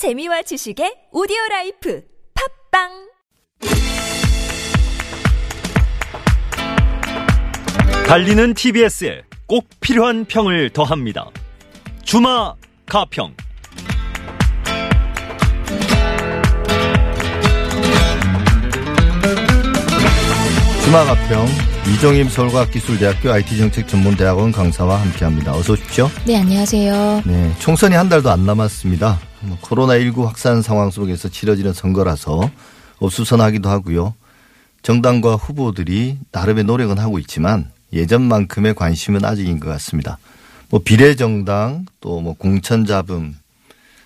재미와 지식의 오디오 라이프 팟빵 달리는 TBS에 꼭 필요한 평을 더합니다. 주마 가평. 주마 가평 이정임 서울과학기술대학교 IT정책전문대학원 강사와 함께합니다. 어서 오십시오. 네, 안녕하세요. 네, 총선이 한 달도 안 남았습니다. 뭐 코로나19 확산 상황 속에서 치러지는 선거라서 ob수선하기도 하고요. 정당과 후보들이 나름의 노력은 하고 있지만 예전만큼의 관심은 아직인 것 같습니다. 뭐 비례정당 또 뭐 공천 잡음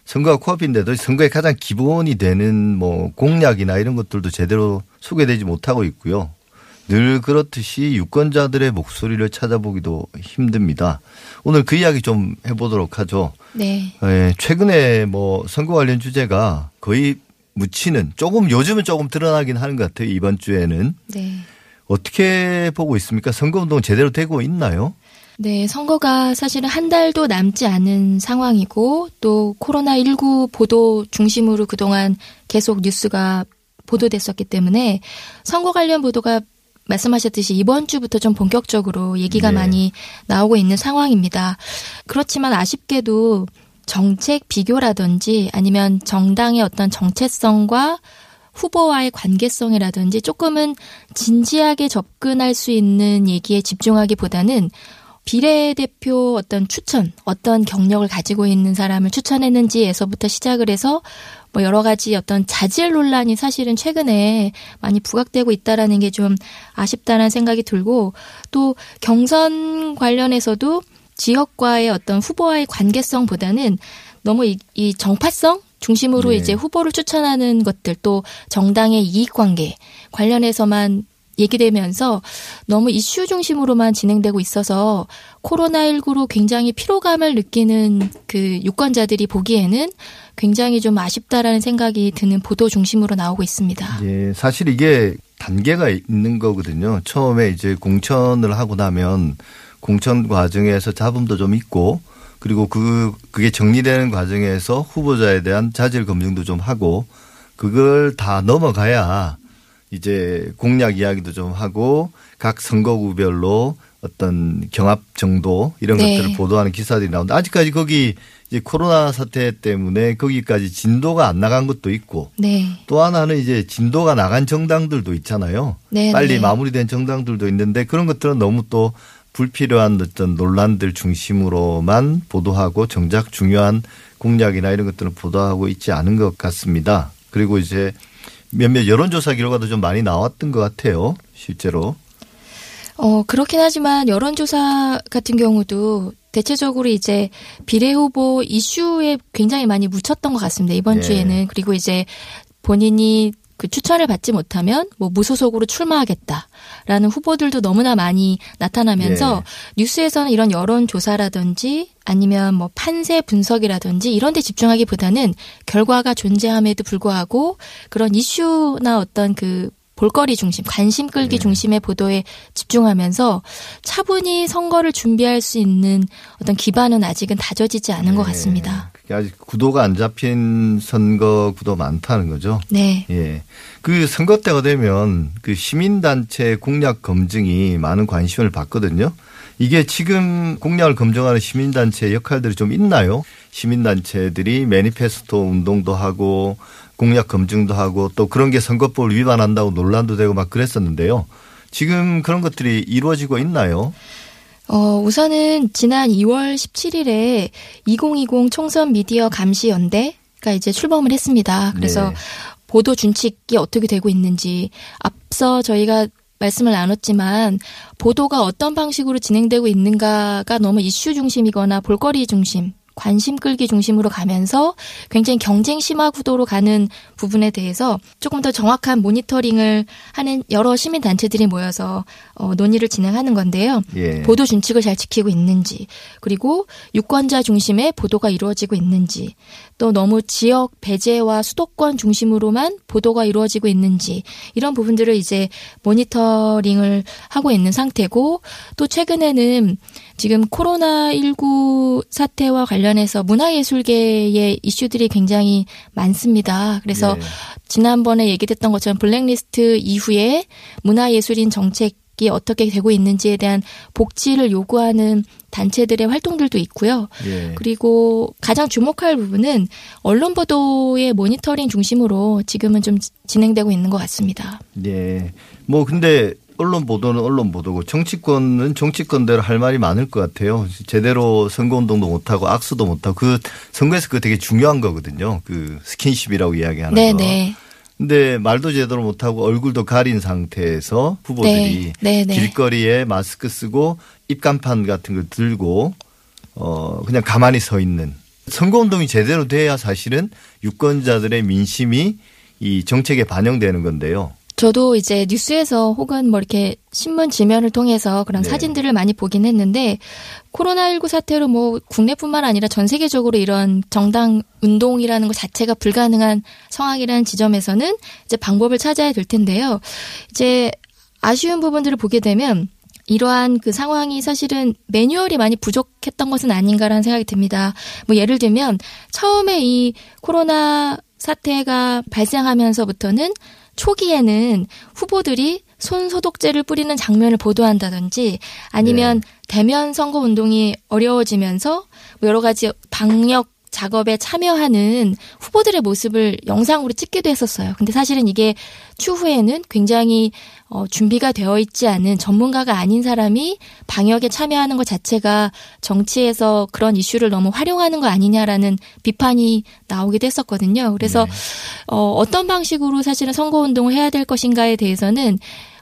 선거가 코앞인데도 선거의 가장 기본이 되는 뭐 공약이나 이런 것들도 제대로 소개되지 못하고 있고요. 늘 그렇듯이 유권자들의 목소리를 찾아보기도 힘듭니다. 오늘 그 이야기 좀 해보도록 하죠. 네. 예, 최근에 뭐 선거 관련 주제가 거의 묻히는 조금 요즘은 조금 드러나긴 하는 것 같아요. 이번 주에는 네. 어떻게 보고 있습니까? 선거운동 제대로 되고 있나요? 네, 선거가 사실은 한 달도 남지 않은 상황이고 또 코로나19 보도 중심으로 그동안 계속 뉴스가 보도됐었기 때문에 선거 관련 보도가 말씀하셨듯이 이번 주부터 좀 본격적으로 얘기가 네. 많이 나오고 있는 상황입니다. 그렇지만 아쉽게도 정책 비교라든지 아니면 정당의 어떤 정체성과 후보와의 관계성이라든지 조금은 진지하게 접근할 수 있는 얘기에 집중하기보다는 비례대표 어떤 추천, 어떤 경력을 가지고 있는 사람을 추천했는지에서부터 시작을 해서 뭐 여러 가지 어떤 자질 논란이 사실은 최근에 많이 부각되고 있다라는 게 좀 아쉽다는 생각이 들고 또 경선 관련해서도 지역과의 어떤 후보와의 관계성보다는 너무 이, 이 정파성 중심으로 네. 이제 후보를 추천하는 것들 또 정당의 이익 관계 관련해서만 얘기되면서 너무 이슈 중심으로만 진행되고 있어서 코로나19로 굉장히 피로감을 느끼는 그 유권자들이 보기에는 굉장히 좀 아쉽다라는 생각이 드는 보도 중심으로 나오고 있습니다. 예, 사실 이게 단계가 있는 거거든요. 처음에 이제 공천을 하고 나면 공천 과정에서 잡음도 좀 있고 그리고 그 그게 정리되는 과정에서 후보자에 대한 자질 검증도 좀 하고 그걸 다 넘어가야 이제 공약 이야기도 좀 하고 각 선거구별로 어떤 경합 정도 이런 네. 것들을 보도하는 기사들이 나오는데 아직까지 거기 이제 코로나 사태 때문에 거기까지 진도가 안 나간 것도 있고 네. 또 하나는 이제 진도가 나간 정당들도 있잖아요. 네, 빨리 네. 마무리된 정당들도 있는데 그런 것들은 너무 또 불필요한 어떤 논란들 중심으로만 보도하고 정작 중요한 공약이나 이런 것들은 보도하고 있지 않은 것 같습니다. 그리고 이제 몇몇 여론조사 결과도 좀 많이 나왔던 것 같아요. 실제로. 어, 그렇긴 하지만 여론조사 같은 경우도 대체적으로 이제 비례 후보 이슈에 굉장히 많이 묻혔던 것 같습니다. 이번 예. 주에는. 그리고 이제 본인이 그 추천을 받지 못하면 뭐 무소속으로 출마하겠다라는 후보들도 너무나 많이 나타나면서 예. 뉴스에서는 이런 여론 조사라든지 아니면 뭐 판세 분석이라든지 이런 데 집중하기보다는 결과가 존재함에도 불구하고 그런 이슈나 어떤 그 볼거리 중심, 관심 끌기 예. 중심의 보도에 집중하면서 차분히 선거를 준비할 수 있는 어떤 기반은 아직은 다져지지 않은 것 예. 같습니다. 그게 아직 구도가 안 잡힌 선거 구도 많다는 거죠. 네. 예. 그 선거 때가 되면 그 시민단체 공약 검증이 많은 관심을 받거든요. 이게 지금 공약을 검증하는 시민단체 역할들이 좀 있나요? 시민단체들이 매니페스토 운동도 하고 공약 검증도 하고 또 그런 게 선거법을 위반한다고 논란도 되고 막 그랬었는데요. 지금 그런 것들이 이루어지고 있나요? 어, 우선은 지난 2월 17일에 2020 총선 미디어 감시 연대가 이제 출범을 했습니다. 그래서 네. 보도 준칙이 어떻게 되고 있는지 앞서 저희가 말씀을 나눴지만 보도가 어떤 방식으로 진행되고 있는가가 너무 이슈 중심이거나 볼거리 중심 관심 끌기 중심으로 가면서 굉장히 경쟁 심화 구도로 가는 부분에 대해서 조금 더 정확한 모니터링을 하는 여러 시민 단체들이 모여서 어, 논의를 진행하는 건데요. 예. 보도 준칙을 잘 지키고 있는지, 그리고 유권자 중심의 보도가 이루어지고 있는지, 또 너무 지역 배제와 수도권 중심으로만 보도가 이루어지고 있는지 이런 부분들을 이제 모니터링을 하고 있는 상태고 또 최근에는 지금 코로나19 사태와 관련 관련해서 문화예술계의 이슈들이 굉장히 많습니다. 그래서 예. 지난번에 얘기됐던 것처럼 블랙리스트 이후에 문화예술인 정책 이 어떻게 되고 있는지에 대한 복지를 요구하는 단체들의 활동들도 있고요. 예. 그리고 가장 주목할 부분은 언론 보도의 모니터링 중심으로 지금은 좀 지- 진행되고 있는 것 같습니다. 예. 뭐 근데 언론 보도는 언론 보도고 정치권은 정치권대로 할 말이 많을 것 같아요. 제대로 선거 운동도 못 하고 악수도 못 하고 그 선거에서 그거 되게 중요한 거거든요. 그 스킨십이라고 이야기하는 거. 네네. 근데 말도 제대로 못 하고 얼굴도 가린 상태에서 후보들이 네, 네, 네. 길거리에 마스크 쓰고 입간판 같은 걸 들고 어 그냥 가만히 서 있는 선거 운동이 제대로 돼야 사실은 유권자들의 민심이 이 정책에 반영되는 건데요. 저도 이제 뉴스에서 혹은 뭐 이렇게 신문 지면을 통해서 그런 네. 사진들을 많이 보긴 했는데 코로나19 사태로 뭐 국내뿐만 아니라 전 세계적으로 이런 정당 운동이라는 것 자체가 불가능한 상황이라는 지점에서는 이제 방법을 찾아야 될 텐데요. 이제 아쉬운 부분들을 보게 되면 이러한 그 상황이 사실은 매뉴얼이 많이 부족했던 것은 아닌가라는 생각이 듭니다. 뭐 예를 들면 처음에 이 코로나 사태가 발생하면서부터는 초기에는 후보들이 손 소독제를 뿌리는 장면을 보도한다든지 아니면 대면 선거 운동이 어려워지면서 뭐 여러 가지 방역 작업에 참여하는 후보들의 모습을 영상으로 찍기도 했었어요. 근데 사실은 이게 추후에는 굉장히 어, 준비가 되어 있지 않은 전문가가 아닌 사람이 방역에 참여하는 것 자체가 정치에서 그런 이슈를 너무 활용하는 거 아니냐라는 비판이 나오기도 했었거든요. 그래서 어, 어떤 방식으로 사실은 선거 운동을 해야 될 것인가에 대해서는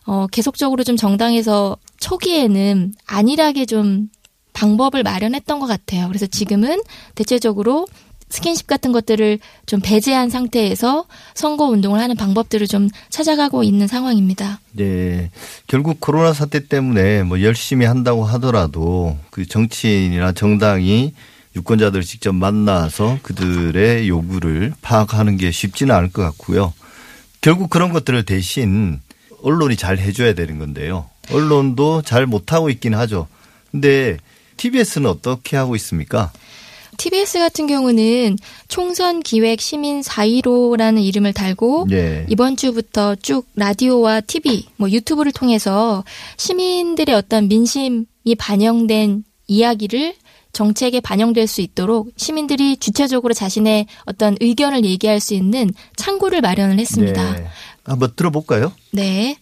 어, 계속적으로 좀 정당에서 초기에는 안일하게 좀 방법을 마련했던 것 같아요. 그래서 지금은 대체적으로 스킨십 같은 것들을 좀 배제한 상태에서 선거 운동을 하는 방법들을 좀 찾아가고 있는 상황입니다. 네. 결국 코로나 사태 때문에 뭐 열심히 한다고 하더라도 그 정치인이나 정당이 유권자들을 직접 만나서 그들의 요구를 파악하는 게 쉽지는 않을 것 같고요. 결국 그런 것들을 대신 언론이 잘 해줘야 되는 건데요. 언론도 잘 못하고 있긴 하죠. 근데 TBS는 어떻게 하고 있습니까? TBS 같은 경우는 총선 기획 시민 4.15라는 이름을 달고 예. 이번 주부터 쭉 라디오와 TV, 뭐 유튜브를 통해서 시민들의 어떤 민심이 반영된 이야기를 정책에 반영될 수 있도록 시민들이 주체적으로 자신의 어떤 의견을 얘기할 수 있는 창구를 마련을 했습니다. 네. 한번 들어볼까요? 네.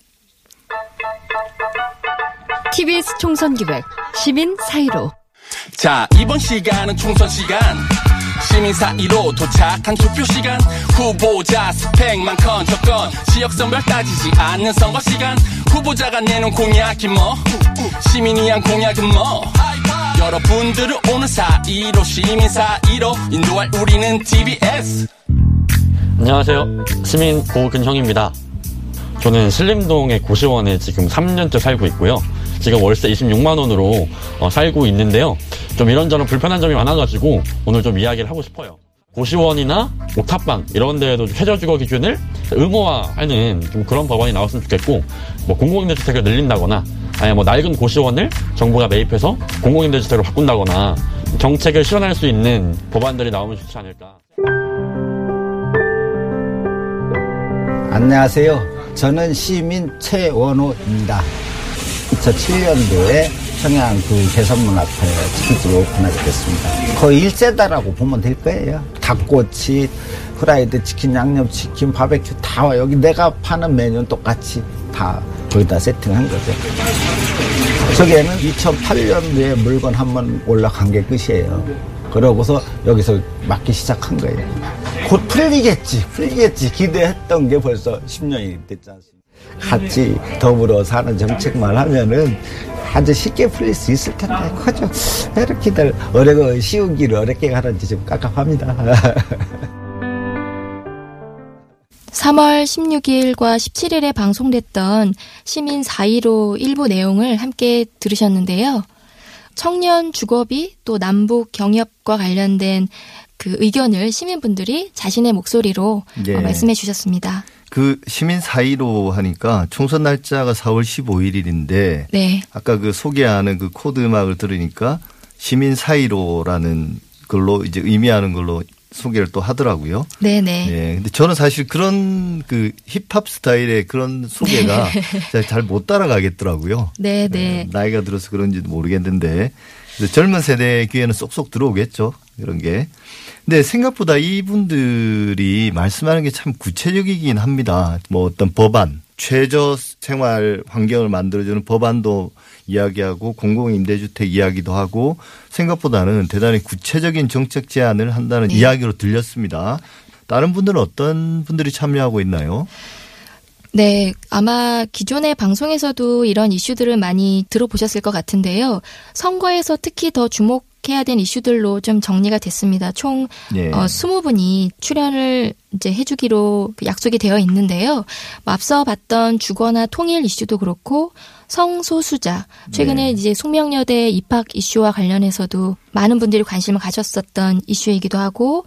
TBS 총선 기획 시민 사이로. 자 이번 시간은 총선 시간. 시민 사이로 도착한 투표 시간. 후보자 스펙만 컨저건 지역선별 따지지 않는 선거 시간. 후보자가 내놓은 공약이 뭐? 시민이 한 공약은 뭐? 여러분들은 오늘 사이로 시민 사이로 인도할 우리는 TBS 안녕하세요. 시민 고근형입니다. 저는 신림동의 고시원에 지금 3년째 살고 있고요. 지금 월세 26만 원으로 어, 살고 있는데요. 좀 이런저런 불편한 점이 많아가지고 오늘 좀 이야기를 하고 싶어요. 고시원이나 옥탑방 이런 데에도 좀 최저 주거 기준을 의무화하는 좀 그런 법안이 나왔으면 좋겠고 뭐 공공임대주택을 늘린다거나 아니 뭐 낡은 고시원을 정부가 매입해서 공공임대주택으로 바꾼다거나 정책을 실현할 수 있는 법안들이 나오면 좋지 않을까. 안녕하세요. 저는 시민 최원호입니다. 2007년도에 평양 그 개선문 앞에 치킨집을 오픈하게 됐습니다. 거의 일세다라고 보면 될 거예요. 닭꼬치, 후라이드 치킨, 양념치킨, 바베큐 다 와. 여기 내가 파는 메뉴는 똑같이 다 거기다 세팅한 거죠. 저기에는 2008년도에 물건 한 번 올라간 게 끝이에요. 그러고서 여기서 맡기 시작한 거예요. 곧 풀리겠지, 풀리겠지 기대했던 게 벌써 10년이 됐지 않습니까? 같이 더불어 사는 정책만 하면은 아주 쉽게 풀릴 수 있을 텐데, 그죠? 이렇게들 어려고 쉬운 길을 어렵게 가는지 좀 깝깝합니다. 3월 16일과 17일에 방송됐던 시민 4.15 일부 내용을 함께 들으셨는데요. 청년 주거비 또 남북 경협과 관련된 그 의견을 시민분들이 자신의 목소리로 네. 어, 말씀해 주셨습니다. 그 시민 사일오 하니까 총선 날짜가 4월 15일인데 네. 아까 그 소개하는 그 코드 음악을 들으니까 시민 사일오라는 걸로 이제 의미하는 걸로 소개를 또 하더라고요. 네네. 예. 근데 저는 사실 그런 그 힙합 스타일의 그런 소개가 잘 못 따라가겠더라고요. 네네. 예, 나이가 들어서 그런지도 모르겠는데 젊은 세대 귀에는 쏙쏙 들어오겠죠. 이런 게. 근데 생각보다 이분들이 말씀하는 게 참 구체적이긴 합니다. 뭐 어떤 법안, 최저 생활 환경을 만들어주는 법안도 이야기하고 공공임대주택 이야기도 하고 생각보다는 대단히 구체적인 정책 제안을 한다는 네. 이야기로 들렸습니다. 다른 분들은 어떤 분들이 참여하고 있나요? 네, 아마 기존의 방송에서도 이런 이슈들을 많이 들어보셨을 것 같은데요. 선거에서 특히 더 주목해야 된 이슈들로 좀 정리가 됐습니다. 총 예. 어, 20분이 출연을 이제 해주기로 그 약속이 되어 있는데요. 뭐 앞서 봤던 주거나 통일 이슈도 그렇고 성소수자 최근에 네. 이제 숙명여대 입학 이슈와 관련해서도 많은 분들이 관심을 가졌었던 이슈이기도 하고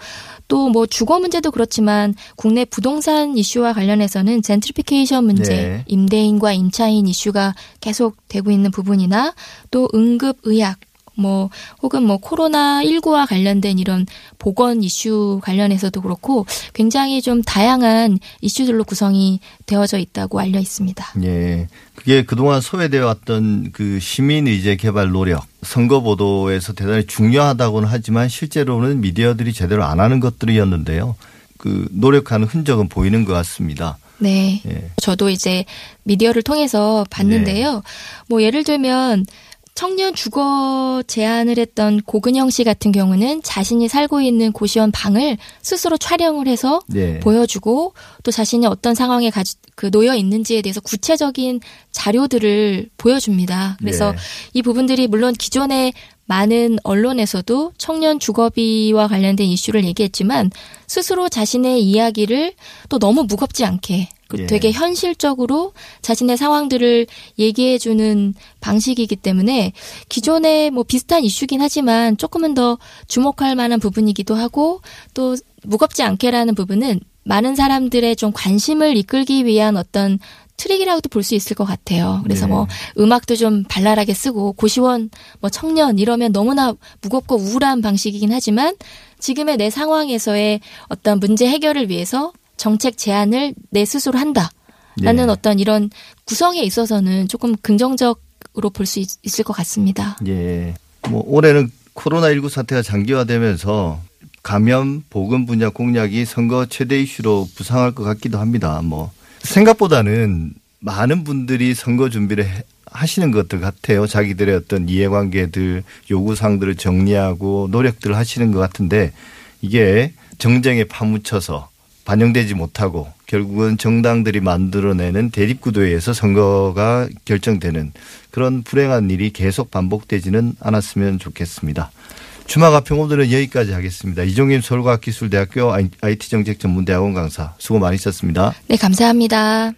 또 뭐 주거 문제도 그렇지만 국내 부동산 이슈와 관련해서는 젠트리피케이션 문제, 네. 임대인과 임차인 이슈가 계속 되고 있는 부분이나 또 응급 의학 뭐 혹은 뭐 코로나 19와 관련된 이런 보건 이슈 관련해서도 그렇고 굉장히 좀 다양한 이슈들로 구성이 되어져 있다고 알려 있습니다. 예. 그게 그동안 소외되어 왔던 그 시민 의제 개발 노력, 선거 보도에서 대단히 중요하다고는 하지만 실제로는 미디어들이 제대로 안 하는 것들이었는데요. 그 노력하는 흔적은 보이는 것 같습니다. 네. 예. 저도 이제 미디어를 통해서 봤는데요. 뭐 예를 들면 청년 주거 제안을 했던 고근영 씨 같은 경우는 자신이 살고 있는 고시원 방을 스스로 촬영을 해서 네. 보여주고 또 자신이 어떤 상황에 가지, 그 놓여 있는지에 대해서 구체적인 자료들을 보여줍니다. 그래서 네. 이 부분들이 물론 기존의 많은 언론에서도 청년 주거비와 관련된 이슈를 얘기했지만 스스로 자신의 이야기를 또 너무 무겁지 않게 그 예. 되게 현실적으로 자신의 상황들을 얘기해주는 방식이기 때문에 기존에 뭐 비슷한 이슈긴 하지만 조금은 더 주목할 만한 부분이기도 하고 또 무겁지 않게라는 부분은 많은 사람들의 좀 관심을 이끌기 위한 어떤 트릭이라고도 볼 수 있을 것 같아요. 그래서 네. 뭐 음악도 좀 발랄하게 쓰고 고시원 뭐 청년 이러면 너무나 무겁고 우울한 방식이긴 하지만 지금의 내 상황에서의 어떤 문제 해결을 위해서 정책 제안을 내 스스로 한다. 라는 네. 어떤 이런 구성에 있어서는 조금 긍정적으로 볼 수 있을 것 같습니다. 예. 뭐 올해는 코로나19 사태가 장기화되면서 감염 보건 분야 공약이 선거 최대 이슈로 부상할 것 같기도 합니다. 뭐 생각보다는 많은 분들이 선거 준비를 해- 하시는 것들 같아요. 자기들의 어떤 이해관계들, 요구사항들을 정리하고 노력들을 하시는 것 같은데 이게 정쟁에 파묻혀서 반영되지 못하고 결국은 정당들이 만들어내는 대립구도에 의해서 선거가 결정되는 그런 불행한 일이 계속 반복되지는 않았으면 좋겠습니다. 주마가 평 오늘은 여기까지 하겠습니다. 이종임 서울과학기술대학교 IT 정책 전문대학원 강사 수고 많으셨습니다. 네, 감사합니다.